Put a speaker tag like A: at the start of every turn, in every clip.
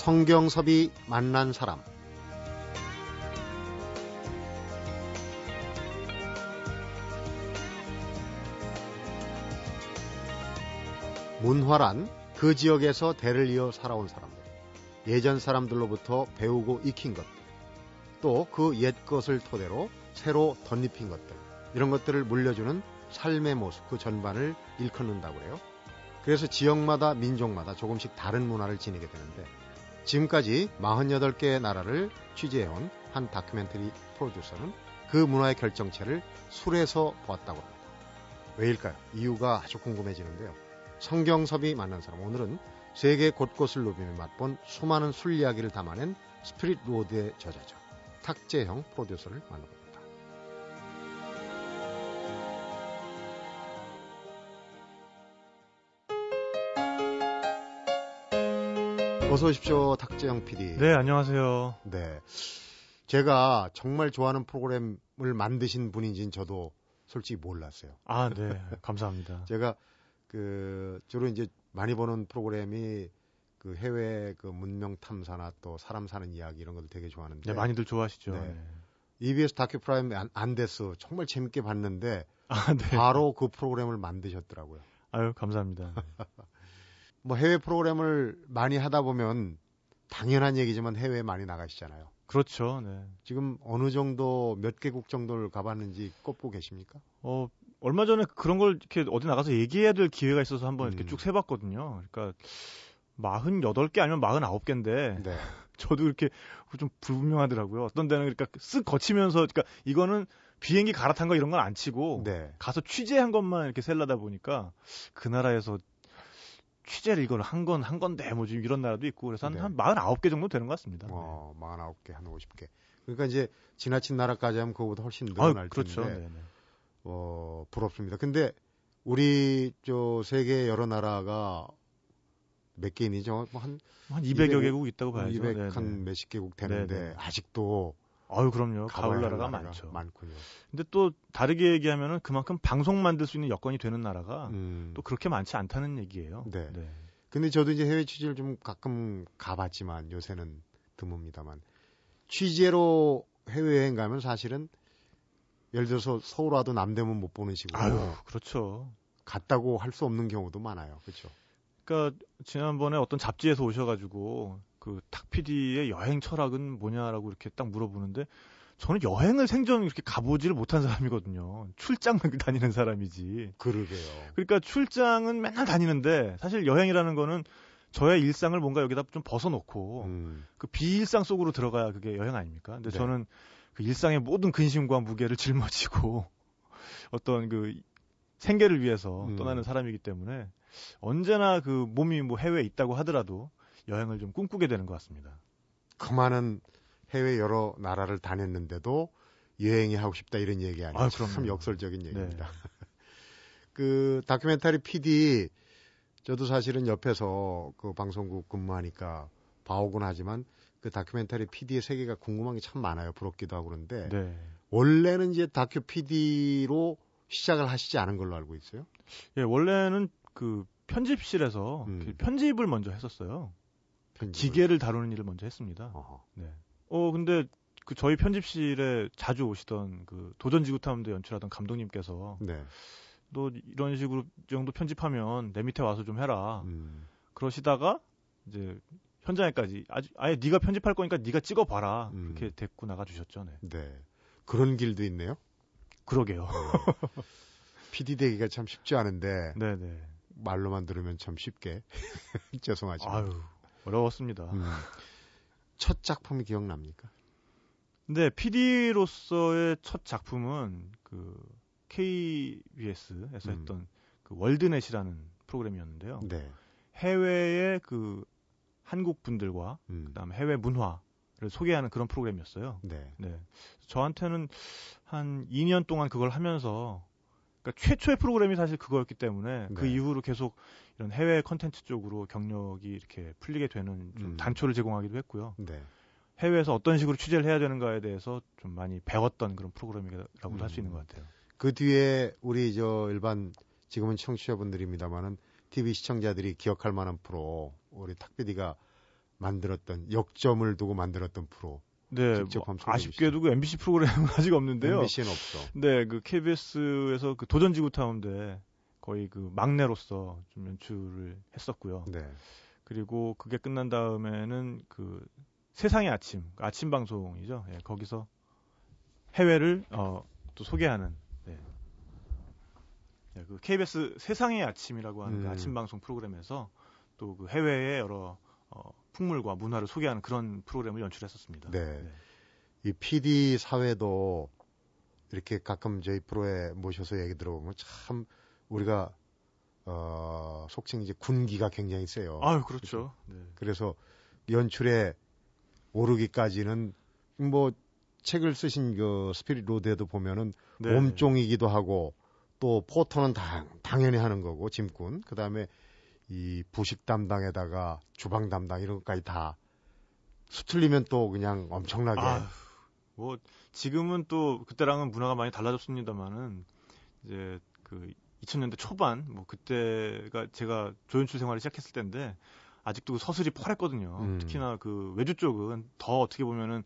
A: 성경섭이 만난 사람. 문화란 그 지역에서 대를 이어 살아온 사람들, 예전 사람들로부터 배우고 익힌 것들, 또 그 옛 것을 토대로 새로 덧입힌 것들, 이런 것들을 물려주는 삶의 모습 그 전반을 일컫는다고 해요. 그래서 지역마다 민족마다 조금씩 다른 문화를 지니게 되는데 지금까지 48개의 나라를 취재해온 한 다큐멘터리 프로듀서는 그 문화의 결정체를 술에서 보았다고 합니다. 왜일까요? 이유가 아주 궁금해지는데요. 성경섭이 만난 사람 오늘은 세계 곳곳을 누비며 맛본 수많은 술 이야기를 담아낸 Spirit Road의 저자죠. 탁재형 프로듀서를 만나봅니다. 어서 오십시오, 탁재형 PD.
B: 네, 안녕하세요.
A: 네. 제가 정말 좋아하는 프로그램을 만드신 분인지는 저도 솔직히 몰랐어요.
B: 아, 네. 감사합니다.
A: 제가 그 주로 이제 많이 보는 프로그램이 그 해외 그 문명 탐사나 또 사람 사는 이야기 이런 것들 되게 좋아하는데.
B: 네, 많이들 좋아하시죠.
A: 네.
B: 네.
A: EBS 다큐 Prime 안, 안데스 정말 재밌게 봤는데
B: 아, 네.
A: 바로 그 프로그램을 만드셨더라고요.
B: 아유, 감사합니다.
A: 뭐 해외 프로그램을 많이 하다 보면 당연한 얘기지만 해외에 많이 나가시잖아요.
B: 그렇죠. 네.
A: 지금 어느 정도 몇 개국 정도를 가봤는지 꼽고 계십니까?
B: 어, 얼마 전에 그런 걸 이렇게 어디 나가서 얘기해야 될 기회가 있어서 한번 이렇게
A: 음.
B: 쭉 세봤거든요. 그러니까 48개 아니면 49개인데
A: 네.
B: 저도 이렇게 좀 불분명하더라고요. 어떤 데는 그러니까 쓱 거치면서 그러니까 이거는 비행기 갈아탄 거 이런 건 안 치고
A: 네.
B: 가서 취재한 것만 이렇게 셀라다 보니까 그 나라에서 취재를 이걸 한 건 한 건데 뭐 지금 이런 나라도 있고 그래서 한,
A: 네.
B: 한 49개 정도 되는 것 같습니다.
A: 어, 49개, 한 50개. 그러니까 이제 지나친 나라까지 하면 그거보다 훨씬
B: 아,
A: 늘어날
B: 그렇죠.
A: 텐데
B: 네, 네.
A: 어, 부럽습니다. 근데 우리 저 세계 여러 나라가 몇 개인이죠? 뭐한
B: 한 200여
A: 200
B: 개국 있다고 봐야죠.
A: 200
B: 네,
A: 한
B: 네.
A: 몇십 개국 되는데
B: 네, 네.
A: 아직도
B: 아유 그럼요.
A: 할
B: 나라가 많죠.
A: 많군요.
B: 근데 또 다르게 얘기하면은 그만큼 방송 만들 수 있는 여건이 되는 나라가
A: 음.
B: 또 그렇게 많지 않다는 얘기예요.
A: 네. 근데 저도 이제 해외 취재를 좀 가끔 가봤지만 요새는 드뭅니다만 취재로 해외 여행 가면 사실은 예를 들어서 서울 와도 남대문 못 보는 식으로
B: 아유 그렇죠.
A: 갔다고 할 수 없는 경우도 많아요. 그렇죠?
B: 그러니까 지난번에 어떤 잡지에서 오셔가지고 그 탁PD의 여행 철학은 뭐냐라고 이렇게 딱 물어보는데 저는 여행을 생전 이렇게 가보지를 못한 사람이거든요. 출장만 다니는 사람이지.
A: 그러게요.
B: 그러니까 출장은 맨날 다니는데 사실 여행이라는 거는 저의 일상을 뭔가 여기다 좀 벗어놓고
A: 음,
B: 그 비일상 속으로 들어가야 그게 여행 아닙니까? 근데
A: 네.
B: 저는 그 일상의 모든 근심과 무게를 짊어지고 어떤 그 생계를 위해서
A: 음.
B: 떠나는 사람이기 때문에 언제나 그 몸이 뭐 해외에 있다고 하더라도 여행을 좀 꿈꾸게 되는 것 같습니다.
A: 그 많은 해외 여러 나라를 다녔는데도 여행이 하고 싶다 이런 얘기 아니에요.
B: 아,
A: 참. 역설적인 얘기입니다.
B: 네.
A: 그 다큐멘터리 PD 저도 사실은 옆에서 그 방송국 근무하니까 봐오곤 하지만 그 다큐멘터리 PD의 세계가 궁금한 게 참 많아요. 부럽기도 하고 그런데
B: 네.
A: 원래는 이제 다큐 PD로 시작을 하시지 않은 걸로 알고 있어요.
B: 예, 원래는 그 편집실에서
A: 음.
B: 그 편집을 먼저 했었어요. 기계를 다루는 일을 먼저 했습니다.
A: 어허.
B: 네. 어, 근데 그 저희 편집실에 자주 오시던 그 도전 지구탐험대 연출하던 감독님께서
A: 네.
B: 너 이런 식으로 이 정도 편집하면 내 밑에 와서 좀 해라.
A: 음.
B: 그러시다가 이제 현장에까지 아주 아예 네가 편집할 거니까 네가 찍어 봐라.
A: 음.
B: 그렇게 데리고 나가 주셨죠. 네.
A: 네. 그런 길도 있네요.
B: 그러게요.
A: PD 되기가 참 쉽지 않은데
B: 네, 네.
A: 말로만 들으면 참 쉽게 죄송하지만
B: 아유, 어려웠습니다.
A: 음. 첫 작품이 기억납니까?
B: 근데 PD로서의 첫 작품은 그 KBS에서
A: 음.
B: 했던 그 월드넷이라는 프로그램이었는데요.
A: 네.
B: 해외의 그 한국 분들과
A: 음.
B: 그다음에 해외 문화를 소개하는 그런 프로그램이었어요.
A: 네.
B: 네. 저한테는 한 2년 동안 그걸 하면서 그러니까 최초의 프로그램이 사실 그거였기 때문에 그
A: 네.
B: 이후로 계속 이런 해외 컨텐츠 쪽으로 경력이 이렇게 풀리게 되는 좀
A: 음.
B: 단초를 제공하기도 했고요.
A: 네.
B: 해외에서 어떤 식으로 취재를 해야 되는가에 대해서 좀 많이 배웠던 그런 프로그램이라고도 할수 있는
A: 음.
B: 것 같아요.
A: 그 뒤에 우리 저 일반 지금은 청취자분들입니다만은 TV 시청자들이 기억할 만한 프로 우리 탁PD가 만들었던 역점을 두고 만들었던 프로.
B: 네, 뭐 아쉽게도 그 MBC 프로그램은 아직 없는데요.
A: MBC는 없어.
B: 네, 그 KBS에서 그 도전 지구 타운데 거의 그 막내로서 좀 연출을 했었고요.
A: 네.
B: 그리고 그게 끝난 다음에는 그 세상의 아침, 그 아침 방송이죠. 예, 거기서 해외를 어, 또 소개하는 네. 예, 그 KBS 세상의 아침이라고 하는 그
A: 음.
B: 아침 방송 프로그램에서 또 그 해외의 여러 어, 풍물과 문화를 소개하는 그런 프로그램을 연출했었습니다.
A: 네. 이 PD 사회도 이렇게 가끔 저희 프로에 모셔서 얘기 들어보면 참 우리가 어, 속칭 이제 군기가 굉장히 세요.
B: 아유, 그렇죠. 네.
A: 그래서 연출에 오르기까지는 뭐 책을 쓰신 그 스피릿 로드에도 보면은
B: 네.
A: 몸종이기도 하고 또 포터는 당, 당연히 하는 거고 짐꾼 그다음에 이 부식 담당에다가 주방 담당 이런 것까지 다 수틀리면 또 그냥 엄청나게
B: 아휴, 뭐 지금은 또 그때랑은 문화가 많이 달라졌습니다만은 이제 그 2000년대 초반 뭐 그때가 제가 조연출 생활을 시작했을 때인데 아직도 그 서슬이 펄했거든요.
A: 음.
B: 특히나 그 외주 쪽은 더 어떻게 보면은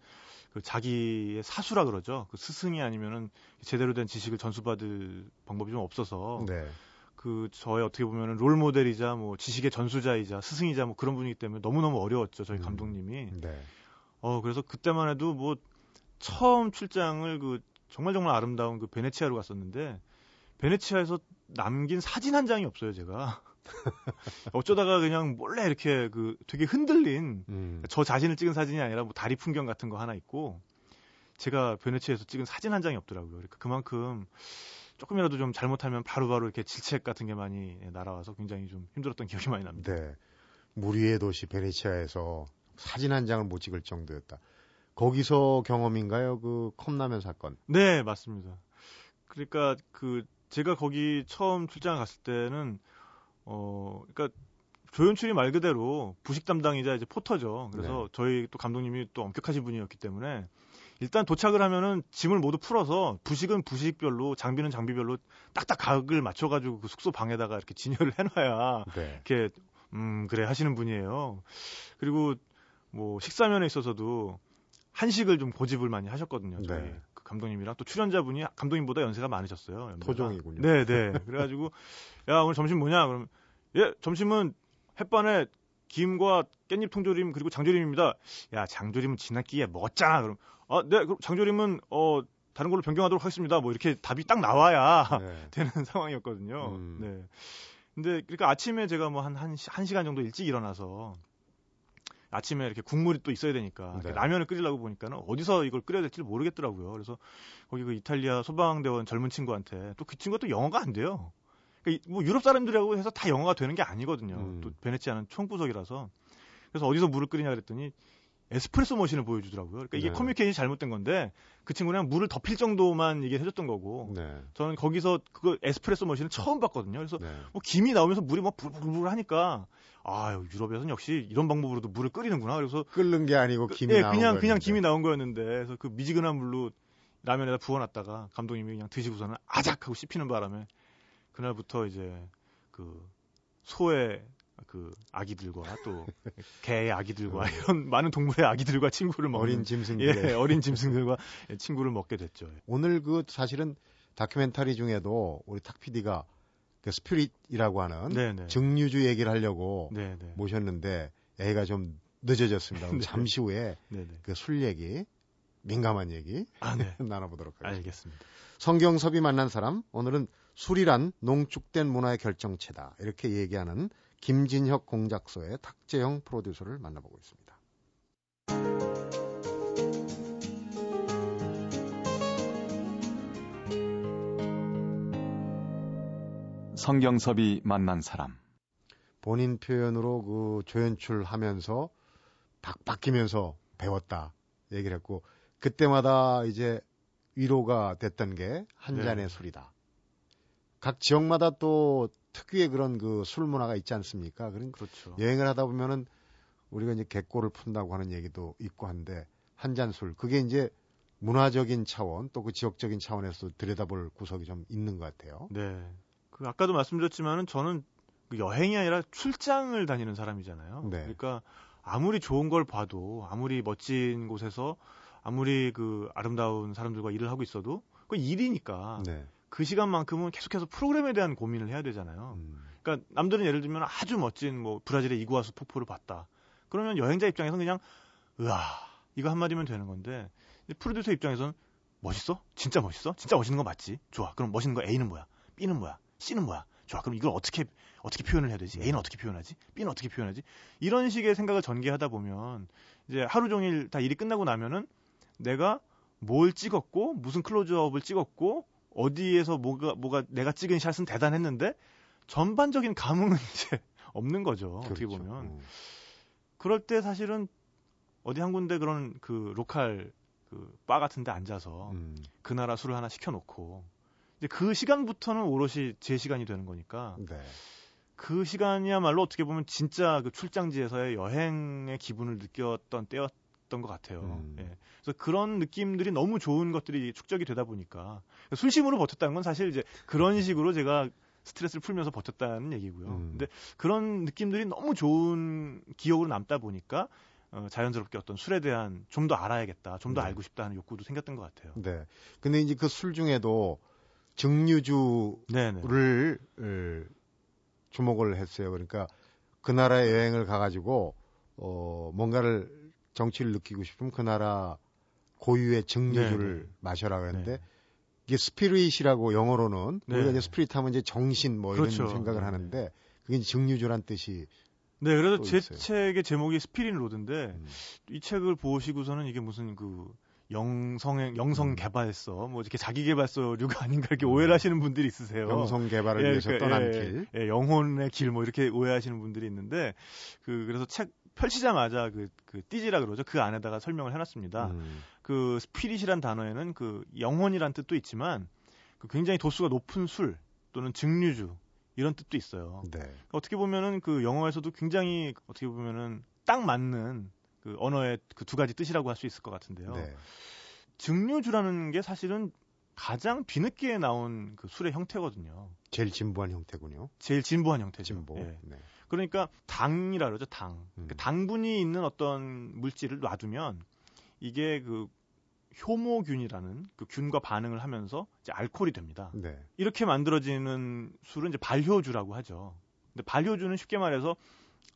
B: 그 자기의 사수라 그러죠. 그 스승이 아니면은 제대로 된 지식을 전수받을 방법이 좀 없어서
A: 네.
B: 그 저의 어떻게 보면은 롤 모델이자 뭐 지식의 전수자이자 스승이자 뭐 그런 분이기 때문에 너무너무 어려웠죠. 저희
A: 음.
B: 감독님이.
A: 네.
B: 어 그래서 그때만 해도 뭐 처음 출장을 그 정말 정말 아름다운 그 베네치아로 갔었는데 베네치아에서 남긴 사진 한 장이 없어요 제가 어쩌다가 그냥 몰래 이렇게 그 되게 흔들린
A: 음.
B: 저 자신을 찍은 사진이 아니라 뭐 다리 풍경 같은 거 하나 있고 제가 베네치아에서 찍은 사진 한 장이 없더라고요 그러니까 그만큼 조금이라도 좀 잘못하면 바로 바로 이렇게 질책 같은 게 많이 날아와서 굉장히 좀 힘들었던 기억이 많이 납니다.
A: 네. 무리의 도시 베네치아에서 사진 한 장을 못 찍을 정도였다. 거기서 경험인가요? 그 컵라면 사건.
B: 네, 맞습니다. 그러니까 그 제가 거기 처음 출장 갔을 때는 어 그러니까 조연출이 말 그대로 부식 담당이자 이제 포터죠. 그래서
A: 네.
B: 저희 또 감독님이 또 엄격하신 분이었기 때문에 일단 도착을 하면은 짐을 모두 풀어서 부식은 부식별로 장비는 장비별로 딱딱 각을 맞춰가지고 그 숙소 방에다가 이렇게 진열을 해놔야
A: 네.
B: 이렇게 음 그래 하시는 분이에요. 그리고 뭐 식사면에 있어서도 한식을 좀 고집을 많이 하셨거든요. 저희
A: 네.
B: 그 감독님이랑 또 출연자분이 감독님보다 연세가 많으셨어요. 연배가.
A: 토종이군요.
B: 네, 네. 그래가지고 야 오늘 점심 뭐냐? 그럼 예 점심은 햇반에 김과 깻잎 통조림 그리고 장조림입니다. 야 장조림은 지난 끼에 먹었잖아. 그럼 아네 그럼 장조림은 어 다른 걸로 변경하도록 하겠습니다. 뭐 이렇게 답이 딱 나와야
A: 네.
B: 되는 상황이었거든요.
A: 음.
B: 네. 근데 그러니까 아침에 제가 뭐 한한한 시간 정도 일찍 일어나서 아침에 이렇게 국물이 또 있어야 되니까
A: 네.
B: 라면을 끓이려고 보니까는 어디서 이걸 끓여야 될지 모르겠더라고요. 그래서 거기 그 이탈리아 소방대원 젊은 친구한테 또 그 친구가 또 영어가 안 돼요. 그러니까 이- 뭐 유럽 사람들이라고 해서 다 영어가 되는 게 아니거든요.
A: 음.
B: 또 베네치아는 총구석이라서 그래서 어디서 물을 끓이냐 그랬더니 에스프레소 머신을 보여주더라고요. 그러니까 이게
A: 네.
B: 커뮤니케이션이 잘못된 건데 그 친구는 물을 덮일 정도만 얘기를 해줬던 거고
A: 네.
B: 저는 거기서 그거 에스프레소 머신을 처음 봤거든요. 그래서
A: 네.
B: 뭐 김이 나오면서 물이 막 불불불 하니까 아 유럽에서는 역시 이런 방법으로도 물을 끓이는구나. 그래서
A: 끓는 게 아니고 김이
B: 예,
A: 나온
B: 그냥
A: 거였는데.
B: 그냥 김이 나온 거였는데 그래서 그 미지근한 물로 라면에다 부어놨다가 감독님이 그냥 드시고서는 아작 하고 씹히는 바람에 그날부터 이제 그 소의 그 아기들과 또 개의 아기들과 이런 많은 동물의 아기들과 친구를 먹는
A: 음. 어린 짐승들.
B: 예, 어린 짐승들과 예, 친구를 먹게 됐죠. 예.
A: 오늘 그 사실은 다큐멘터리 중에도 우리 탁 PD가 그 스피릿이라고 하는
B: 네, 네.
A: 증류주 얘기를 하려고
B: 네, 네.
A: 모셨는데 얘기가 좀 늦어졌습니다.
B: 네.
A: 잠시 후에
B: 네, 네.
A: 그술 얘기, 민감한 얘기
B: 아, 네.
A: 나눠보도록 하겠습니다.
B: 알겠습니다.
A: 성경섭이 만난 사람, 오늘은 술이란 농축된 문화의 결정체다. 이렇게 얘기하는 김진혁 공작소의 탁재영 프로듀서를 만나보고 있습니다.
C: 성경섭이 만난 사람.
A: 본인 표현으로 그 조연출 하면서 박 바뀌면서 배웠다 얘기를 했고 그때마다 이제 위로가 됐던 게한
B: 네.
A: 잔의 술이다. 각 지역마다 또 특유의 그런 그 술 문화가 있지 않습니까? 그런
B: 그렇죠.
A: 여행을 하다 보면은 우리가 이제 객고를 푼다고 하는 얘기도 있고 한데 한 잔 술 그게 이제 문화적인 차원 또 그 지역적인 차원에서 들여다볼 구석이 좀 있는 것 같아요.
B: 네. 그 아까도 말씀드렸지만은 저는 그 여행이 아니라 출장을 다니는 사람이잖아요.
A: 네.
B: 그러니까 아무리 좋은 걸 봐도 아무리 멋진 곳에서 아무리 그 아름다운 사람들과 일을 하고 있어도 그 일이니까
A: 네.
B: 그 시간만큼은 계속해서 프로그램에 대한 고민을 해야 되잖아요.
A: 음.
B: 그러니까 남들은 예를 들면 아주 멋진 뭐 브라질의 이구아수 폭포를 봤다. 그러면 여행자 입장에서는 그냥 으아 이거 한마디면 되는 건데 프로듀서 입장에서는 멋있어? 진짜 멋있어? 진짜 멋있는 거 맞지? 좋아. 그럼 멋있는 거 A는 뭐야? B는 뭐야? C는 뭐야? 좋아. 그럼 이걸 어떻게 어떻게 표현을 해야 되지? A는 어떻게 표현하지? B는 어떻게 표현하지? 이런 식의 생각을 전개하다 보면 이제 하루 종일 다 일이 끝나고 나면은 내가 뭘 찍었고 무슨 클로즈업을 찍었고 어디에서 뭐가 뭐가 내가 찍은 샷은 대단했는데 전반적인 감흥은 이제 없는 거죠. 어떻게
A: 그렇죠.
B: 보면
A: 음.
B: 그럴 때 사실은 어디 한 군데 그런 그 로컬 그 바 같은 데 앉아서
A: 음.
B: 그 나라 술을 하나 시켜 놓고 이제 그 시간부터는 오롯이 제 시간이 되는 거니까
A: 네.
B: 그 시간이야말로 어떻게 보면 진짜 그 출장지에서의 여행의 기분을 느꼈던 때였 던 것 같아요.
A: 음.
B: 예. 그래서 그런 느낌들이 너무 좋은 것들이 축적이 되다 보니까 술심으로 버텼다는 건 사실 이제 그런 식으로 제가 스트레스를 풀면서 버텼다는 얘기고요.
A: 음.
B: 근데 그런 느낌들이 너무 좋은 기억으로 남다 보니까 어, 자연스럽게 어떤 술에 대한 좀 더 알아야겠다, 좀더
A: 네.
B: 알고 싶다 하는 욕구도 생겼던 것 같아요.
A: 네. 근데 이제 그 술 중에도 증류주를. 을, 주목을 했어요. 그러니까 그 나라에 여행을 가가지고 어 뭔가를 정취를 느끼고 싶으면 그 나라 고유의 증류주를
B: 네, 네.
A: 마셔라 그랬는데
B: 네.
A: 이게 spirit이라고 영어로는
B: 네.
A: 우리가 이제 spirit 하면 이제 정신 뭐 이런
B: 그렇죠.
A: 생각을
B: 네,
A: 하는데 그게 증류주란 뜻이
B: 네, 그래서
A: 또
B: 제
A: 있어요.
B: 책의 제목이 Spirit Road인데
A: 음,
B: 이 책을 보시고서는 이게 무슨 그 영성 영성
A: 음.
B: 개발서 뭐 이렇게 자기 개발서류가 아닌가 이렇게
A: 음.
B: 오해를 하시는 분들이 있으세요.
A: 영성 개발을
B: 예,
A: 위해서
B: 그러니까,
A: 떠난
B: 예,
A: 길.
B: 예, 영혼의 길 뭐 이렇게 오해하시는 분들이 있는데 그 그래서 책 펼치자마자 그, 그 띠지라 그러죠. 그 안에다가 설명을 해놨습니다.
A: 음,
B: 그 스피릿이란 단어에는 그 영혼이란 뜻도 있지만 그 굉장히 도수가 높은 술 또는 증류주 이런 뜻도 있어요.
A: 네.
B: 어떻게 보면은 그 영어에서도 굉장히 어떻게 보면은 딱 맞는 그 언어의 그 두 가지 뜻이라고 할 수 있을 것 같은데요.
A: 네.
B: 증류주라는 게 사실은 가장 뒤늦게 나온 그 술의 형태거든요.
A: 제일 진부한 형태군요.
B: 제일 진보한 형태죠.
A: 진보.
B: 예.
A: 네.
B: 그러니까 당이라 그러죠. 당.
A: 음.
B: 그 당분이 있는 어떤 물질을 놔두면 이게 그 효모균이라는 그 균과 반응을 하면서 이제 알코올이 됩니다.
A: 네.
B: 이렇게 만들어지는 술은 이제 발효주라고 하죠. 근데 발효주는 쉽게 말해서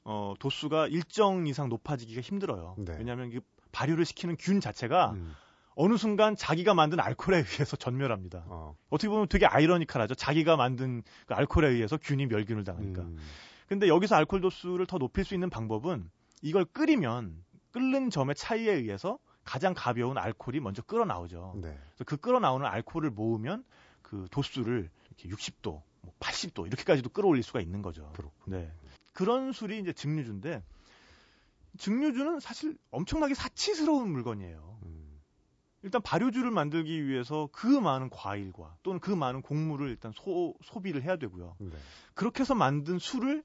B: 어, 도수가 일정 이상 높아지기가 힘들어요.
A: 네.
B: 왜냐하면 그 발효를 시키는 균 자체가
A: 음,
B: 어느 순간 자기가 만든 알코올에 의해서 전멸합니다.
A: 어,
B: 어떻게 보면 되게 아이러니컬하죠. 자기가 만든 그 알코올에 의해서 균이 멸균을 당하니까.
A: 음,
B: 근데 여기서 알코올 도수를 더 높일 수 있는 방법은 이걸 끓이면 끓는 점의 차이에 의해서 가장 가벼운 알코올이 먼저 끓어 나오죠.
A: 네.
B: 그래서 그 끓어 나오는 알코올을 모으면 그 도수를 이렇게 60도, 뭐 80도 이렇게까지도 끌어올릴 수가 있는 거죠.
A: 그렇군요.
B: 네. 그런 술이 이제 증류주인데 증류주는 사실 엄청나게 사치스러운 물건이에요.
A: 음,
B: 일단 발효주를 만들기 위해서 그 많은 과일과 또는 그 많은 곡물을 일단 소, 소비를 해야 되고요.
A: 네.
B: 그렇게 해서 만든 술을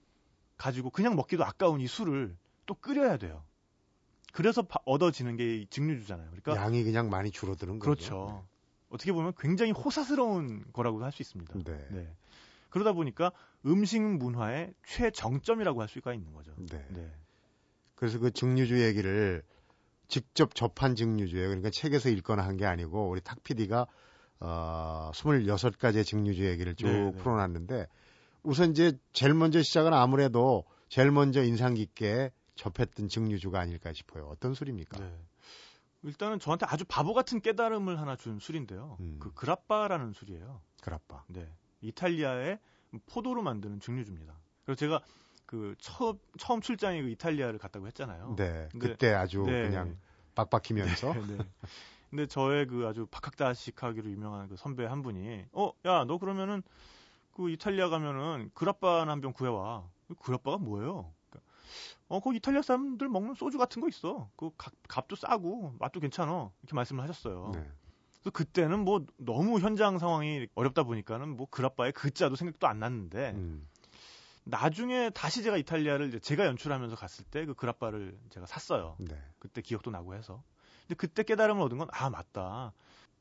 B: 가지고 그냥 먹기도 아까운 이 술을 또 끓여야 돼요. 그래서 바- 얻어지는 게이 증류주잖아요. 그러니까
A: 양이 그냥 많이 줄어드는 거죠.
B: 그렇죠. 어떻게 보면 굉장히 호사스러운 거라고도 할수 있습니다.
A: 네.
B: 네. 그러다 보니까 음식 문화의 최정점이라고 할 수가 있는 거죠.
A: 네.
B: 네.
A: 그래서 그 증류주 얘기를 직접 접한 증류주예요. 그러니까 책에서 읽거나 한 게 아니고 우리 탁 PD가 어, 26가지의 증류주 얘기를 쭉
B: 네, 네.
A: 풀어놨는데 우선 이제 제일 먼저 시작은 아무래도 제일 먼저 인상 깊게 접했던 증류주가 아닐까 싶어요. 어떤 술입니까?
B: 네. 일단은 저한테 아주 바보 같은 깨달음을 하나 준 술인데요.
A: 음.
B: 그 그라빠라는 술이에요.
A: 그라빠.
B: 네. 이탈리아의 포도로 만드는 증류주입니다. 그래서 제가 그 처음, 처음 출장이 그 이탈리아를 갔다고 했잖아요.
A: 네.
B: 근데-
A: 그때 아주
B: 네.
A: 그냥 빡빡히면서
B: 네. 근데 저의 그 아주 박학다식하기로 유명한 그 선배 한 분이 어, 야, 너 그러면은 그 이탈리아 가면은 그라빠나 한 병 구해와. 그라빠가 뭐예요? 그러니까, 어, 그 이탈리아 사람들 먹는 소주 같은 거 있어. 그 값, 값도 싸고 맛도 괜찮아. 이렇게 말씀을 하셨어요.
A: 네.
B: 그래서 그때는 뭐 너무 현장 상황이 어렵다 보니까는 뭐 그라빠의 그자도 생각도 안 났는데
A: 음.
B: 나중에 다시 제가 이탈리아를 이제 제가 연출하면서 갔을 때 그 그라빠를 제가 샀어요.
A: 네.
B: 그때 기억도 나고 해서. 근데 그때 깨달음을 얻은 건, 아, 맞다.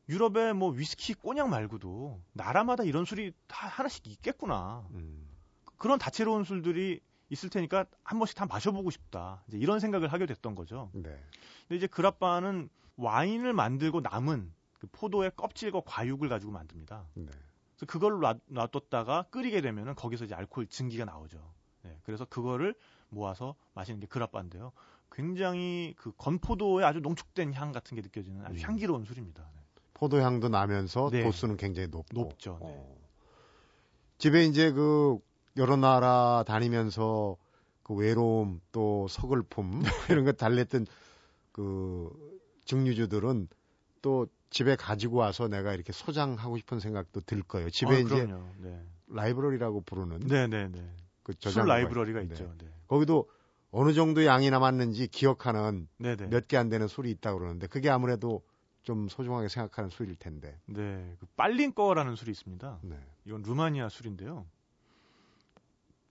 B: 유럽에 뭐 위스키, 꼬냑 말고도 나라마다 이런 술이 다 하나씩 있겠구나.
A: 음.
B: 그런 다채로운 술들이 있을 테니까 한 번씩 다 마셔보고 싶다. 이제 이런 생각을 하게 됐던 거죠.
A: 네.
B: 근데 이제 그라빠는 와인을 만들고 남은 그 포도의 껍질과 과육을 가지고 만듭니다.
A: 네.
B: 그래서 그걸 놔, 놔뒀다가 끓이게 되면은 거기서 이제 알코올 증기가 나오죠. 네, 그래서 그거를 모아서 마시는 게 그라빠인데요. 굉장히 그 건포도의 아주 농축된 향 같은 게 느껴지는 아주
A: 음.
B: 향기로운 술입니다. 네.
A: 포도향도 나면서
B: 네.
A: 도수는 굉장히 높고.
B: 높죠. 네.
A: 어. 집에 이제 그 여러 나라 다니면서 그 외로움 또 서글픔 이런 거 달랬던 그 증류주들은 또 집에 가지고 와서 내가 이렇게 소장하고 싶은 생각도 들 거예요. 집에
B: 어,
A: 이제.
B: 네.
A: 라이브러리라고 부르는
B: 네, 네, 네. 그술
A: 저장고가
B: 라이브러리가 있죠. 네.
A: 거기도 어느 정도 양이 남았는지 기억하는
B: 네, 네.
A: 몇개 안 되는 술이 있다고 그러는데 그게 아무래도 좀 소중하게 생각하는 술일 텐데.
B: 네. 그 빨린 거라는 술이 있습니다.
A: 네.
B: 이건 루마니아 술인데요.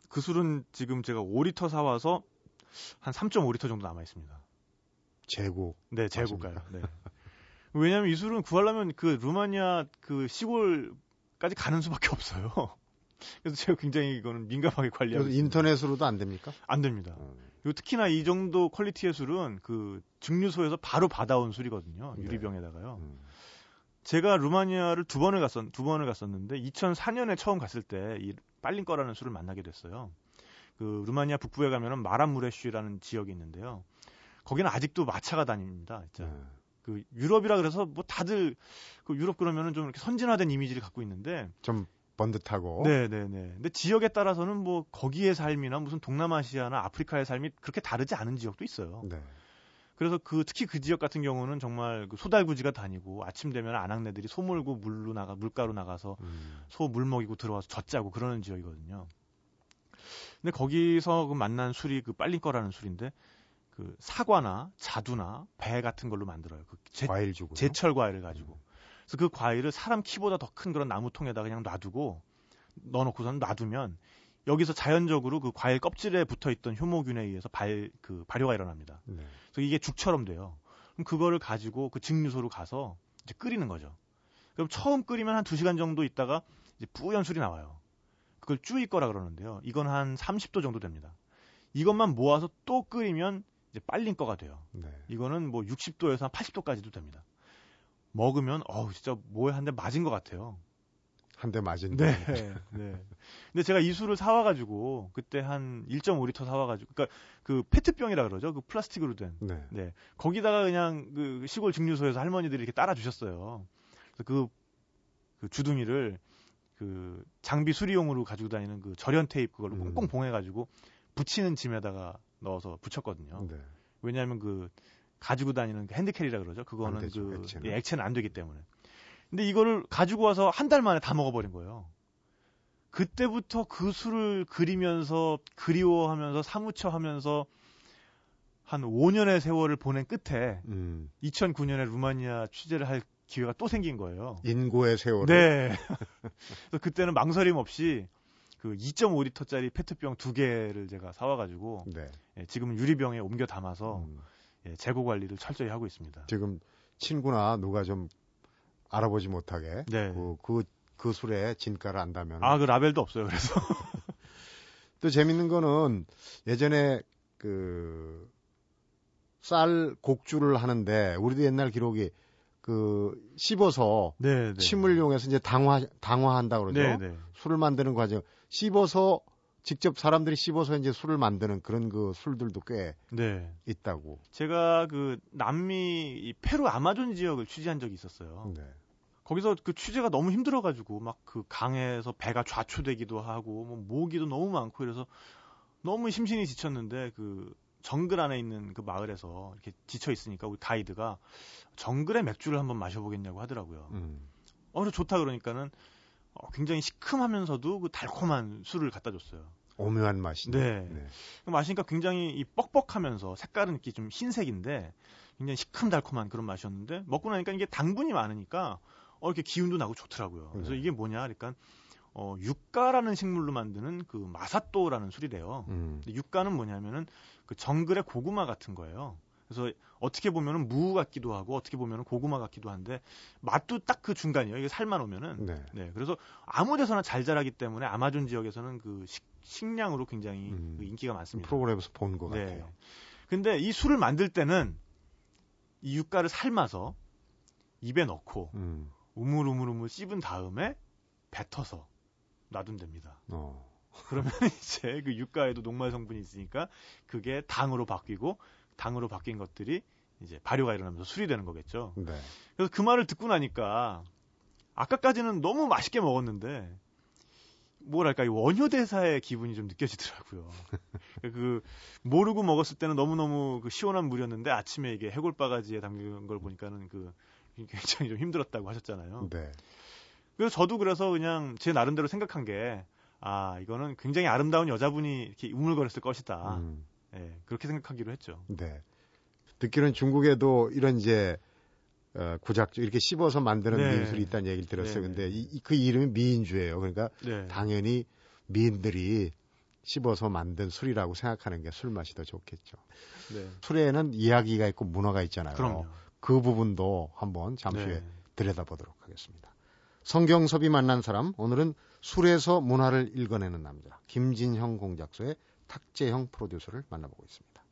B: 그 술은 지금 제가 5리터 사 와서 한 3.5리터 정도 남아 있습니다.
A: 재고.
B: 네, 재고가요. 네. 왜냐하면 이 술은 구하려면 그 루마니아 그 시골까지 가는 수밖에 없어요. 그래서 제가 굉장히 이거는 민감하게 관리하고 있습니다.
A: 인터넷으로도 안 됩니까?
B: 안 됩니다.
A: 어.
B: 그리고 특히나 이 정도 퀄리티의 술은 그 증류소에서 바로 받아온 술이거든요.
A: 네.
B: 유리병에다가요.
A: 음.
B: 제가 루마니아를 두 번을 갔었 두 번을 갔었는데 2004년에 처음 갔을 때 이 빨린 거라는 술을 만나게 됐어요. 그 루마니아 북부에 가면은 마란무레쉬라는 지역이 있는데요. 거기는 아직도 마차가 다닙니다. 진짜.
A: 네.
B: 그 유럽이라 그래서 뭐 다들 그 유럽 그러면은 좀 이렇게 선진화된 이미지를 갖고 있는데
A: 좀 번듯하고.
B: 네, 네, 네. 근데 지역에 따라서는 뭐 거기의 삶이나 무슨 동남아시아나 아프리카의 삶이 그렇게 다르지 않은 지역도 있어요.
A: 네.
B: 그래서 그 특히 그 지역 같은 경우는 정말 그 소달구지가 다니고 아침 되면 아낙네들이 소 몰고 물로 나가 물가로 나가서
A: 음.
B: 소물 먹이고 들어와서 젖자고 그러는 지역이거든요. 근데 거기서 그 만난 술이 그 빨린 거라는 술인데 그 사과나 자두나 배 같은 걸로 만들어요. 그 제,
A: 과일 주고.
B: 제철 과일을 가지고. 그래서 그 과일을 사람 키보다 더 큰 그런 나무통에다 그냥 놔두고 넣어놓고선 놔두면 여기서 자연적으로 그 과일 껍질에 붙어 있던 효모균에 의해서 발, 그 발효가 일어납니다.
A: 네.
B: 그래서 이게 죽처럼 돼요. 그럼 그거를 가지고 그 증류소로 가서 이제 끓이는 거죠. 그럼 처음 끓이면 한 2시간 정도 있다가 이제 뿌연 술이 나와요. 그걸 쭈일 거라 그러는데요. 이건 한 30도 정도 됩니다. 이것만 모아서 또 끓이면 이제 빨린 거가 돼요.
A: 네.
B: 이거는 뭐 60도에서 한 80도까지도 됩니다. 먹으면 어우 진짜 뭐에 한 대 맞은 것 같아요.
A: 한 대 맞은.
B: 네. 네. 근데 제가 이 술을 사와 가지고 그때 한 1.5리터 사와 가지고 그러니까 그 페트병이라 그러죠. 그 플라스틱으로 된.
A: 네.
B: 네. 거기다가 그냥 그 시골 증류소에서 할머니들이 이렇게 따라 주셨어요. 그래서 그, 그 주둥이를 그 장비 수리용으로 가지고 다니는 그 절연 테이프 그걸로
A: 음.
B: 꽁꽁 봉해 가지고 붙이는 짐에다가 넣어서 붙였거든요.
A: 네.
B: 왜냐하면 그 가지고 다니는 그 핸드캐리라 그러죠. 그거는
A: 안 되죠,
B: 그
A: 액체는.
B: 예, 액체는 안 되기 때문에. 근데 이거를 가지고 와서 한 달 만에 다 먹어버린 거예요. 그때부터 그 술을 그리면서 그리워하면서 사무쳐하면서 한 5년의 세월을 보낸 끝에
A: 음.
B: 2009년에 루마니아 취재를 할 기회가 또 생긴 거예요.
A: 인고의 세월.
B: 네. 그래서 그때는 망설임 없이 그 2.5리터짜리 페트병 두 개를 제가 사와가지고
A: 네.
B: 예, 지금은 유리병에 옮겨 담아서
A: 음.
B: 예, 재고 관리를 철저히 하고 있습니다.
A: 지금 친구나 누가 좀 알아보지 못하게
B: 네.
A: 그, 그, 그 술에 진가를 안다면
B: 아, 그 라벨도 없어요. 그래서.
A: 또 재밌는 거는 예전에 그 쌀 곡주를 하는데 우리도 옛날 기록이 그 씹어서
B: 네, 네.
A: 침을 이용해서 이제 당화 당화한다 그러죠.
B: 네, 네.
A: 술을 만드는 과정 씹어서 직접 사람들이 씹어서 이제 술을 만드는 그런 그 술들도 꽤
B: 네.
A: 있다고.
B: 제가 그 남미 이 페루 아마존 지역을 취재한 적이 있었어요.
A: 네.
B: 거기서 그 취재가 너무 힘들어가지고 막 그 강에서 배가 좌초되기도 하고 뭐 모기도 너무 많고 그래서 너무 심신이 지쳤는데 그 정글 안에 있는 그 마을에서 이렇게 지쳐 있으니까 우리 가이드가 정글의 맥주를 한번 마셔보겠냐고 하더라고요.
A: 음.
B: 어, 좋다 그러니까는 어, 굉장히 시큼하면서도 그 달콤한 술을 갖다 줬어요.
A: 오묘한 맛이.
B: 네. 마시니까 굉장히 이 뻑뻑하면서 색깔은 이렇게 좀 흰색인데 굉장히 시큼달콤한 그런 맛이었는데 먹고 나니까 이게 당분이 많으니까 어, 이렇게 기운도 나고 좋더라고요. 그래서
A: 네.
B: 이게 뭐냐, 그러니까 어, 육가라는 식물로 만드는 그 마사또라는 술이래요.
A: 음.
B: 근데 육가는 뭐냐면은 그 정글의 고구마 같은 거예요. 그래서 어떻게 보면은 무 같기도 하고 어떻게 보면은 고구마 같기도 한데 맛도 딱 그 중간이에요. 이게 살만 오면은
A: 네.
B: 네, 그래서 아무 데서나 잘 자라기 때문에 아마존 지역에서는 그 식, 식량으로 굉장히
A: 음.
B: 그 인기가 많습니다.
A: 프로그램에서 본 것
B: 네.
A: 같아요.
B: 근데 이 술을 만들 때는 이 육가를 삶아서 입에 넣고
A: 음.
B: 우물우물우물 씹은 다음에 뱉어서 놔둔답니다.
A: 어.
B: 그러면 이제 그 육가에도 녹말 성분이 있으니까 그게 당으로 바뀌고 당으로 바뀐 것들이 이제 발효가 일어나면서 술이 되는 거겠죠.
A: 네.
B: 그래서 그 말을 듣고 나니까 아까까지는 너무 맛있게 먹었는데 뭐랄까 이 원효 대사의 기분이 좀 느껴지더라고요. 그 모르고 먹었을 때는 너무 너무 그 시원한 물이었는데 아침에 이게 해골 바가지에 담긴 걸 보니까는 그 굉장히 좀 힘들었다고 하셨잖아요.
A: 네.
B: 그래서 저도 그래서 그냥 제 나름대로 생각한 게 아 이거는 굉장히 아름다운 여자분이 이렇게 우물거렸을 것이다.
A: 음.
B: 예, 그렇게 생각하기로 했죠.
A: 네. 듣기로는 중국에도 이런 이제 어, 구작주 이렇게 씹어서 만드는
B: 네.
A: 미술이 있다는 얘기를 들었어요.
B: 네,
A: 근데
B: 네.
A: 이, 이- 그 이름이 미인주예요. 그러니까
B: 네.
A: 당연히 미인들이 씹어서 만든 술이라고 생각하는 게 술 맛이 더 좋겠죠.
B: 네.
A: 술에는 이야기가 있고 문화가 있잖아요.
B: 그럼요.
A: 그 부분도 한번 잠시 후에
B: 네.
A: 들여다보도록 하겠습니다. 성경섭이 만난 사람 오늘은 술에서 문화를 읽어내는 남자 김진형 공작소의 탁재형 프로듀서를 만나보고 있습니다.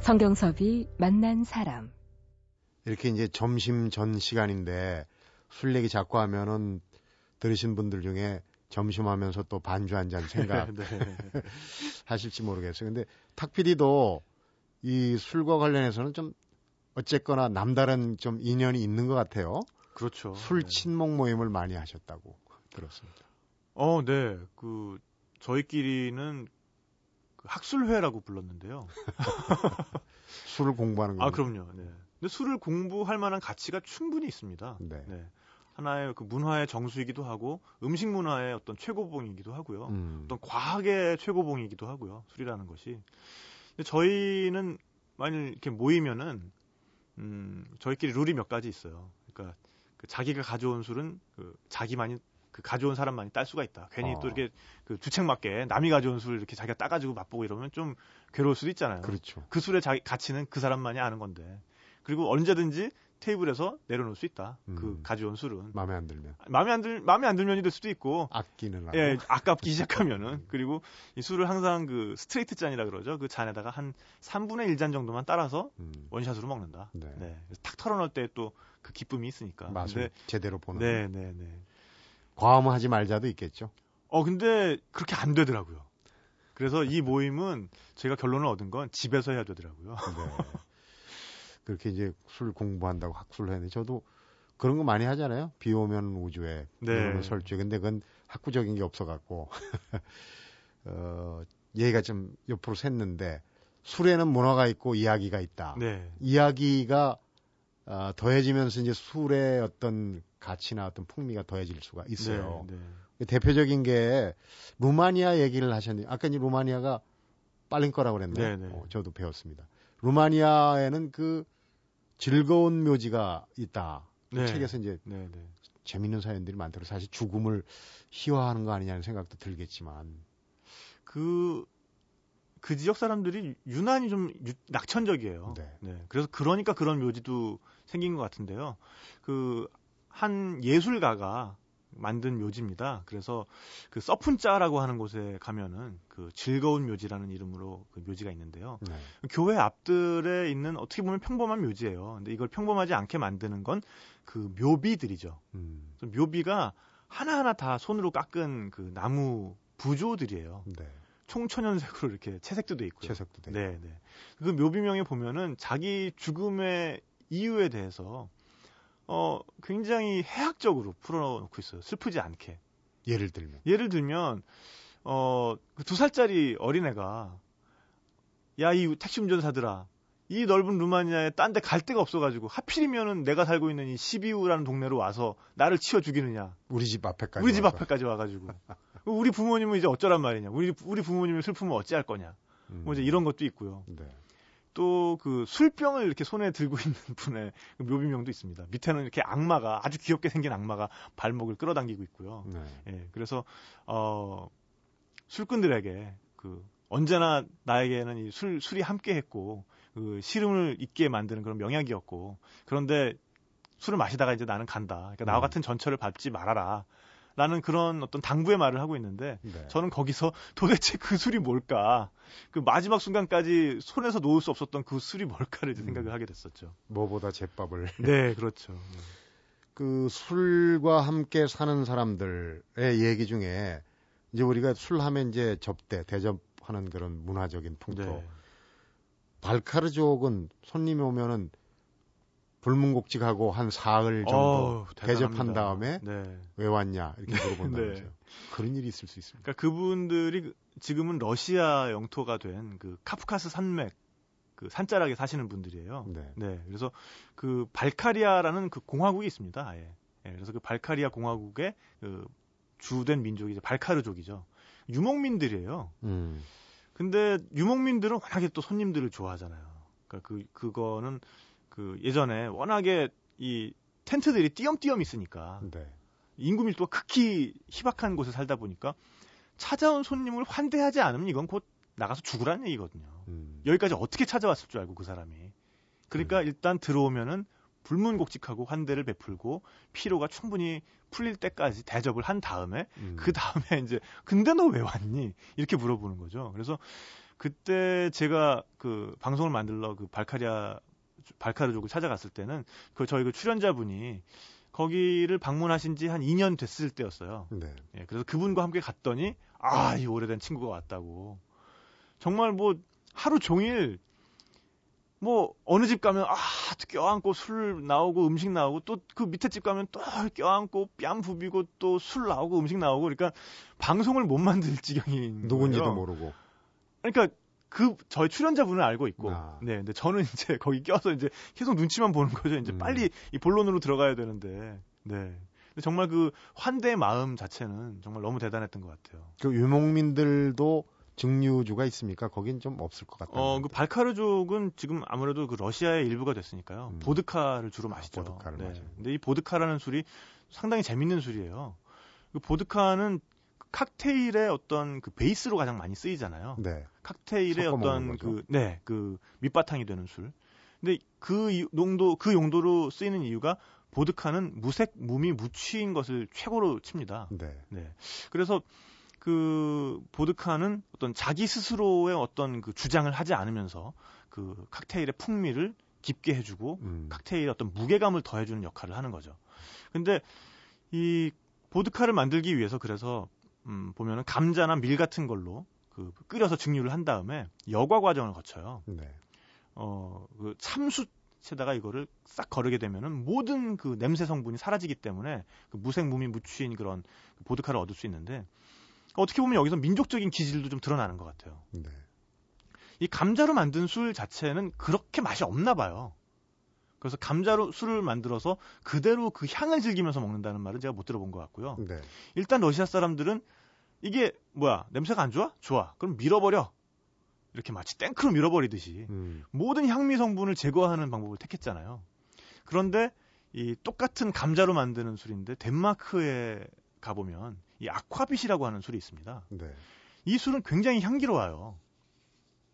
D: 성경섭이 만난 사람.
A: 이렇게 이제 점심 전 시간인데 술 얘기 자꾸 하면은 들으신 분들 중에 점심하면서 또 반주 한 잔 생각
B: 네.
A: 하실지 모르겠어요. 근데 탁 PD도 이 술과 관련해서는 좀 어쨌거나 남다른 좀 인연이 있는 것 같아요.
B: 그렇죠.
A: 술
B: 네.
A: 친목 모임을 많이 하셨다고 들었습니다.
B: 어, 네. 그 저희끼리는 그 학술회라고 불렀는데요.
A: 술을 공부하는 거.
B: 아, 그럼요. 네. 근데 술을 공부할 만한 가치가 충분히 있습니다.
A: 네.
B: 하나의 그 문화의 정수이기도 하고 음식 문화의 어떤 최고봉이기도 하고요.
A: 음.
B: 어떤 과학의 최고봉이기도 하고요. 술이라는 것이. 근데 저희는 만일 이렇게 모이면은 음, 저희끼리 룰이 몇 가지 있어요. 그러니까 그 자기가 가져온 술은 그 자기만이 그 가져온 사람만이 딸 수가 있다. 괜히
A: 어.
B: 또 이렇게 그 주책 맞게 남이 가져온 술 이렇게 자기가 따가지고 맛보고 이러면 좀 괴로울 수도 있잖아요.
A: 그렇죠.
B: 그 술의 자기 가치는 그 사람만이 아는 건데. 그리고 언제든지 테이블에서 내려놓을 수 있다. 그
A: 음.
B: 가져온 술은
A: 마음에 안 들면
B: 마음에 안 들, 마음에 안 들면이 될 수도 있고,
A: 아끼는.
B: 예, 아깝기 시작하면은. 그리고 이 술을 항상 그 스트레이트 잔이라 그러죠. 그 잔에다가 한 3분의 1잔 정도만 따라서
A: 음.
B: 원샷으로 먹는다.
A: 네.
B: 네. 탁 털어놓을 때 또 그 기쁨이 있으니까.
A: 맛을 제대로 보는.
B: 네, 네, 네.
A: 과음하지 말자도 있겠죠.
B: 어, 근데 그렇게 안 되더라고요. 그래서 이 모임은 제가 결론을 얻은 건 집에서 해야 되더라고요.
A: 네. 그렇게 이제 술 공부한다고 학술을 했는데 저도 그런 거 많이 하잖아요. 비 오면 우주에, 비
B: 네.
A: 오면 설주에. 근데 그건 학구적인 게 없어갖고 어, 얘기가 좀 옆으로 샜는데 술에는 문화가 있고 이야기가 있다.
B: 네.
A: 이야기가 어, 더해지면서 이제 술의 어떤 가치나 어떤 풍미가 더해질 수가 있어요.
B: 네, 네.
A: 대표적인 게 루마니아 얘기를 하셨는데 아까 이제 루마니아가 빨린 거라고 그랬나요?
B: 네, 네.
A: 어, 저도 배웠습니다. 루마니아에는 그 즐거운 묘지가 있다. 그
B: 네.
A: 책에서 이제
B: 네, 네.
A: 재밌는 사연들이 많더라고요. 사실 죽음을 희화하는 거 아니냐는 생각도 들겠지만.
B: 그, 그 지역 사람들이 유난히 좀 유- 낙천적이에요.
A: 네.
B: 그래서 그러니까 그런 묘지도 생긴 것 같은데요. 그, 한 예술가가 만든 묘지입니다. 그래서 그 서푼자라고 하는 곳에 가면은 그 즐거운 묘지라는 이름으로 그 묘지가 있는데요.
A: 네.
B: 교회 앞들에 있는 어떻게 보면 평범한 묘지예요. 근데 이걸 평범하지 않게 만드는 건 그 묘비들이죠.
A: 음,
B: 묘비가 하나하나 다 손으로 깎은 그 나무 부조들이에요.
A: 네.
B: 총천연색으로 이렇게 채색도 돼 있고요.
A: 채석도 돼.
B: 네, 네. 그 묘비명에 보면은 자기 죽음의 이유에 대해서 어 굉장히 해학적으로 풀어놓고 있어요. 슬프지 않게.
A: 예를 들면.
B: 예를 들면 어그 두 살짜리 어린애가 야 이 택시 운전사들아 이 넓은 루마니아에 딴 데 갈 데가 없어가지고 하필이면은 내가 살고 있는 이 시비우라는 동네로 와서 나를 치워 죽이느냐
A: 우리 집 앞에까지.
B: 우리 집
A: 와서.
B: 앞에까지 와가지고 우리 부모님은 이제 어쩌란 말이냐 우리 우리 부모님의 슬픔을 어찌할 거냐
A: 음,
B: 뭐 이제 이런 것도 있고요
A: 네.
B: 또그 술병을 이렇게 손에 들고 있는 분의 그 묘비명도 있습니다 밑에는 이렇게 악마가 아주 귀엽게 생긴 악마가 발목을 끌어당기고 있고요
A: 네.
B: 예, 그래서 어 술꾼들에게 그 언제나 나에게는 이 술 술이 함께했고 그 시름을 잊게 만드는 그런 명약이었고 그런데 술을 마시다가 이제 나는 간다. 그러니까 나와
A: 음.
B: 같은 전철을 밟지 말아라. 라는 그런 어떤 당부의 말을 하고 있는데
A: 네.
B: 저는 거기서 도대체 그 술이 뭘까? 그 마지막 순간까지 손에서 놓을 수 없었던 그 술이 뭘까를
A: 음.
B: 생각을 하게 됐었죠.
A: 뭐보다 제밥을
B: 네, 그렇죠.
A: 그 술과 함께 사는 사람들의 얘기 중에 이제 우리가 술 하면 이제 접대 대접하는 그런 문화적인 풍토.
B: 네.
A: 발카르족은 손님이 오면은 불문곡직하고 한 사흘 정도
B: 어우,
A: 대접한. 다음에
B: 네.
A: 왜 왔냐 이렇게 물어본다면서요.
B: 네.
A: 그런 일이 있을 수 있습니다.
B: 그러니까 그분들이 그- 지금은 러시아 영토가 된 그 카프카스 산맥 그 산자락에 사시는 분들이에요.
A: 네.
B: 네. 그래서 그 발카리아라는 그 공화국이 있습니다. 아예. 예, 그래서 그 발카리아 공화국의 그 주된 민족이 이제 발카르족이죠. 유목민들이에요.
A: 음.
B: 근데 유목민들은 워낙에 또 손님들을 좋아하잖아요. 그러니까 그 그거는 그 예전에 워낙에 이 텐트들이 띄엄띄엄 있으니까
A: 네.
B: 인구 밀도가 극히 희박한 곳에 살다 보니까 찾아온 손님을 환대하지 않으면 이건 곧 나가서 죽으라는 얘기거든요.
A: 음.
B: 여기까지 어떻게 찾아왔을 줄 알고 그 사람이. 그러니까
A: 음.
B: 일단 들어오면은 불문곡직하고 환대를 베풀고 피로가 충분히 풀릴 때까지 대접을 한 다음에
A: 음.
B: 그 다음에 이제 근데 너 왜 왔니? 이렇게 물어보는 거죠. 그래서 그때 제가 그 방송을 만들러 그 발카리아 발카르족을 찾아갔을 때는 그 저희 그 출연자분이 거기를 방문하신 지 한 2년 됐을 때였어요.
A: 네.
B: 예, 그래서 그분과 함께 갔더니 아, 이 오래된 친구가 왔다고. 정말 뭐 하루 종일 뭐 어느 집 가면 아, 또 껴안고 술 나오고 음식 나오고 또 그 밑에 집 가면 또 껴안고 뺨 부비고 또 술 나오고 음식 나오고 그러니까 방송을 못 만들 지경인
A: 누군지도
B: 거예요.
A: 모르고.
B: 그러니까 그 저희 출연자분을 알고 있고
A: 아.
B: 네 근데 저는 이제 거기 껴서 이제 계속 눈치만 보는 거죠 이제
A: 음.
B: 빨리 이 본론으로 들어가야 되는데 네 근데 정말 그 환대의 마음 자체는 정말 너무 대단했던 것 같아요
A: 그 유목민들도 증류주가 있습니까? 거긴 좀 없을 것 같아요.
B: 어 그 발카르족은 지금 아무래도 그 러시아의 일부가 됐으니까요
A: 음.
B: 보드카를 주로 마시죠
A: 아, 보드카를
B: 네.
A: 마셔요.
B: 근데 이 보드카라는 술이 상당히 재밌는 술이에요 그 보드카는 칵테일의 어떤 그 베이스로 가장 많이 쓰이잖아요
A: 네.
B: 칵테일의 어떤. 그, 네, 그 밑바탕이 되는 술. 근데 그 이- 농도, 그 용도로 쓰이는 이유가 보드카는 무색, 무미, 무취인 것을 최고로 칩니다.
A: 네.
B: 네. 그래서 그 보드카는 어떤 자기 스스로의 어떤 그 주장을 하지 않으면서 그 칵테일의 풍미를 깊게 해주고
A: 음.
B: 칵테일의 어떤 무게감을 더해주는 역할을 하는 거죠. 근데 이 보드카를 만들기 위해서 그래서 음, 보면은 감자나 밀 같은 걸로 그 끓여서 증류를 한 다음에 여과 과정을 거쳐요.
A: 네.
B: 어, 그 참숯에다가 이거를 싹 거르게 되면은 모든 그 냄새 성분이 사라지기 때문에 그 무색 무미 무취인 그런 그 보드카를 얻을 수 있는데 어떻게 보면 여기서 민족적인 기질도 좀 드러나는 것 같아요.
A: 네.
B: 이 감자로 만든 술 자체는 그렇게 맛이 없나 봐요. 그래서 감자로 술을 만들어서 그대로 그 향을 즐기면서 먹는다는 말은 제가 못 들어본 것 같고요.
A: 네.
B: 일단 러시아 사람들은 이게 뭐야 냄새가 안 좋아? 좋아. 그럼 밀어버려. 이렇게 마치 탱크로 밀어버리듯이
A: 음.
B: 모든 향미 성분을 제거하는 방법을 택했잖아요. 그런데 이 똑같은 감자로 만드는 술인데 덴마크에 가보면 이 아쿠아빛이라고 하는 술이 있습니다.
A: 네.
B: 이 술은 굉장히 향기로워요.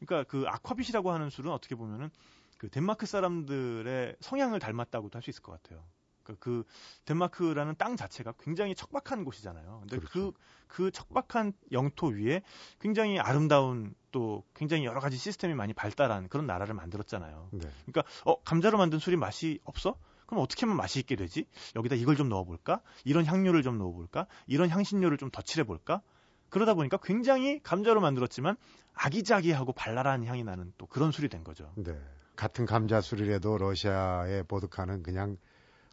B: 그러니까 그 아쿠아빛이라고 하는 술은 어떻게 보면은 그 덴마크 사람들의 성향을 닮았다고도 할 수 있을 것 같아요. 그러니까 그 덴마크라는 땅 자체가 굉장히 척박한 곳이잖아요. 근데
A: 그렇죠.
B: 그, 그 척박한 영토 위에 굉장히 아름다운 또 굉장히 여러 가지 시스템이 많이 발달한 그런 나라를 만들었잖아요.
A: 네.
B: 그러니까 어 감자로 만든 술이 맛이 없어? 그럼 어떻게 하면 맛이 있게 되지? 여기다 이걸 좀 넣어볼까? 이런 향료를 좀 넣어볼까? 이런 향신료를 좀 덧칠해볼까? 그러다 보니까 굉장히 감자로 만들었지만 아기자기하고 발랄한 향이 나는 또 그런 술이 된 거죠.
A: 네. 같은 감자 술이라도 러시아의 보드카는 그냥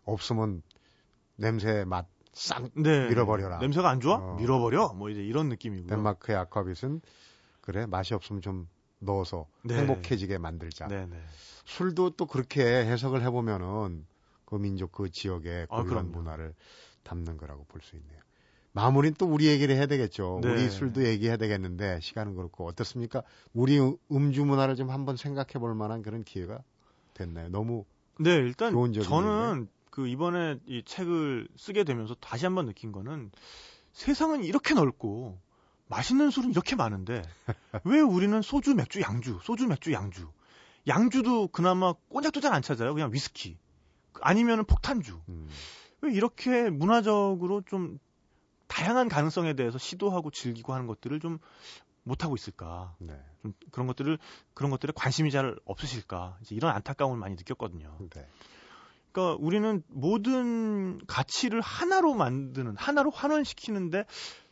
A: 없으면 냄새 맛싹
B: 네.
A: 밀어버려라.
B: 냄새가 안 좋아?
A: 어.
B: 밀어버려? 뭐 이제 이런 느낌이고요.
A: 덴마크의 아쿠아빛은 그래 맛이 없으면 좀 넣어서
B: 네.
A: 행복해지게 만들자.
B: 네, 네.
A: 술도 또 그렇게 해석을 해보면은 그 민족 그 지역의
B: 아,
A: 고유한
B: 그럼요.
A: 문화를 담는 거라고 볼 수 있네요. 마무리는 또 우리 얘기를 해야 되겠죠.
B: 네.
A: 우리 술도 얘기해야 되겠는데 시간은 그렇고 어떻습니까? 우리 음- 음주 문화를 좀 한번 생각해 볼 만한 그런 기회가 됐나요? 너무
B: 네, 일단 저는 그 이번에 이 책을 쓰게 되면서 다시 한번 느낀 거는 세상은 이렇게 넓고 맛있는 술은 이렇게 많은데 왜 우리는 소주, 맥주, 양주, 소주, 맥주, 양주. 양주도 그나마 꼬냑도 잘 안 찾아요. 그냥 위스키. 아니면은 폭탄주.
A: 음.
B: 왜 이렇게 문화적으로 좀 다양한 가능성에 대해서 시도하고 즐기고 하는 것들을 좀 못하고 있을까?
A: 네.
B: 좀 그런 것들을 그런 것들에 관심이 잘 없으실까? 이제 이런 안타까움을 많이 느꼈거든요.
A: 네.
B: 그러니까 우리는 모든 가치를 하나로 만드는 하나로 환원시키는데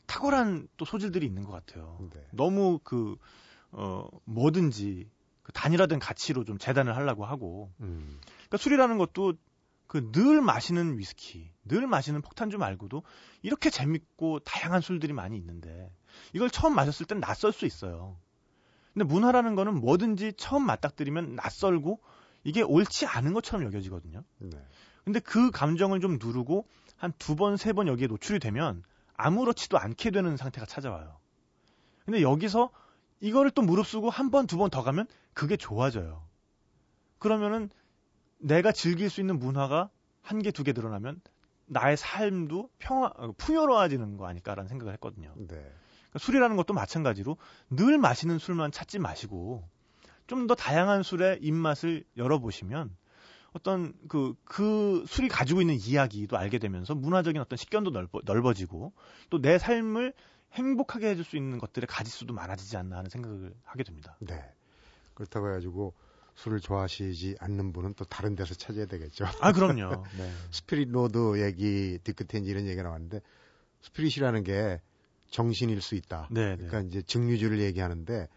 B: 탁월한 또 소질들이 있는 것 같아요.
A: 네.
B: 너무 그 어, 뭐든지 그 단일화된 가치로 좀 재단을 하려고 하고
A: 음.
B: 그러니까 술이라는 것도 그 늘 마시는 위스키, 늘 마시는 폭탄주 말고도 이렇게 재밌고 다양한 술들이 많이 있는데 이걸 처음 마셨을 땐 낯설 수 있어요. 근데 문화라는 거는 뭐든지 처음 맞닥뜨리면 낯설고 이게 옳지 않은 것처럼 여겨지거든요.
A: 네.
B: 근데 그 감정을 좀 누르고 한 두 번, 세 번 여기에 노출이 되면 아무렇지도 않게 되는 상태가 찾아와요. 근데 여기서 이거를 또 무릅쓰고 한 번, 두 번 더 가면 그게 좋아져요. 그러면은 내가 즐길 수 있는 문화가 한 개, 두 개 늘어나면 나의 삶도 평화, 어, 풍요로워지는 거 아닐까라는 생각을 했거든요.
A: 네.
B: 그러니까 술이라는 것도 마찬가지로 늘 마시는 술만 찾지 마시고 좀 더 다양한 술의 입맛을 열어보시면 어떤 그, 그 술이 가지고 있는 이야기도 알게 되면서 문화적인 어떤 식견도 넓어, 넓어지고 또 내 삶을 행복하게 해줄 수 있는 것들의 가지수도 많아지지 않나 하는 생각을 하게 됩니다.
A: 네. 그렇다고 해가지고 술을 좋아하시지 않는 분은 또 다른 데서 찾아야 되겠죠.
B: 아, 그럼요. 네.
A: Spirit Road 얘기 이제 이런 얘기가 나왔는데 spirit이라는 게 정신일 수 있다.
B: 네, 네.
A: 그러니까 이제 증류주를 얘기하는데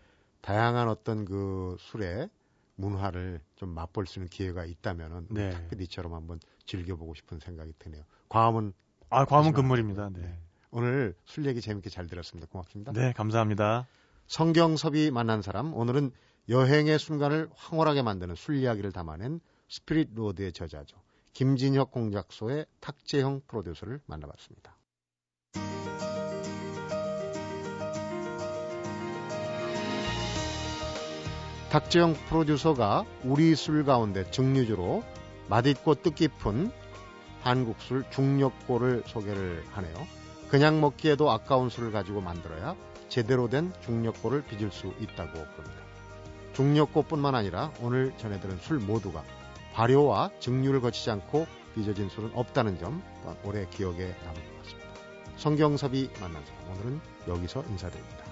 A: 다양한 어떤 그 술의 문화를 좀 맛볼 수 있는 기회가 있다면은
B: 네.
A: 탁PD처럼 한번 즐겨보고 싶은 생각이 드네요. 과음은
B: 아, 과음은 금물입니다.
A: 안 돼요.
B: 네.
A: 오늘 술 얘기 재밌게 잘 들었습니다. 고맙습니다.
B: 네, 감사합니다.
A: 성경섭이 만난 사람 오늘은 여행의 순간을 황홀하게 만드는 술 이야기를 담아낸 Spirit Road의 저자죠. 김진혁 공작소의 탁재형 프로듀서를 만나봤습니다. 탁재형 프로듀서가 우리 술 가운데 증류주로 맛있고 뜻깊은 한국 술 중력고를 소개를 하네요. 그냥 먹기에도 아까운 술을 가지고 만들어야 제대로 된 중력고를 빚을 수 있다고 봅니다. 중력고뿐만 아니라 오늘 전해드린 술 모두가 발효와 증류를 거치지 않고 빚어진 술은 없다는 점 또한 오래 기억에 남을 것 같습니다. 성경섭이 만난 사람 오늘은 여기서 인사드립니다.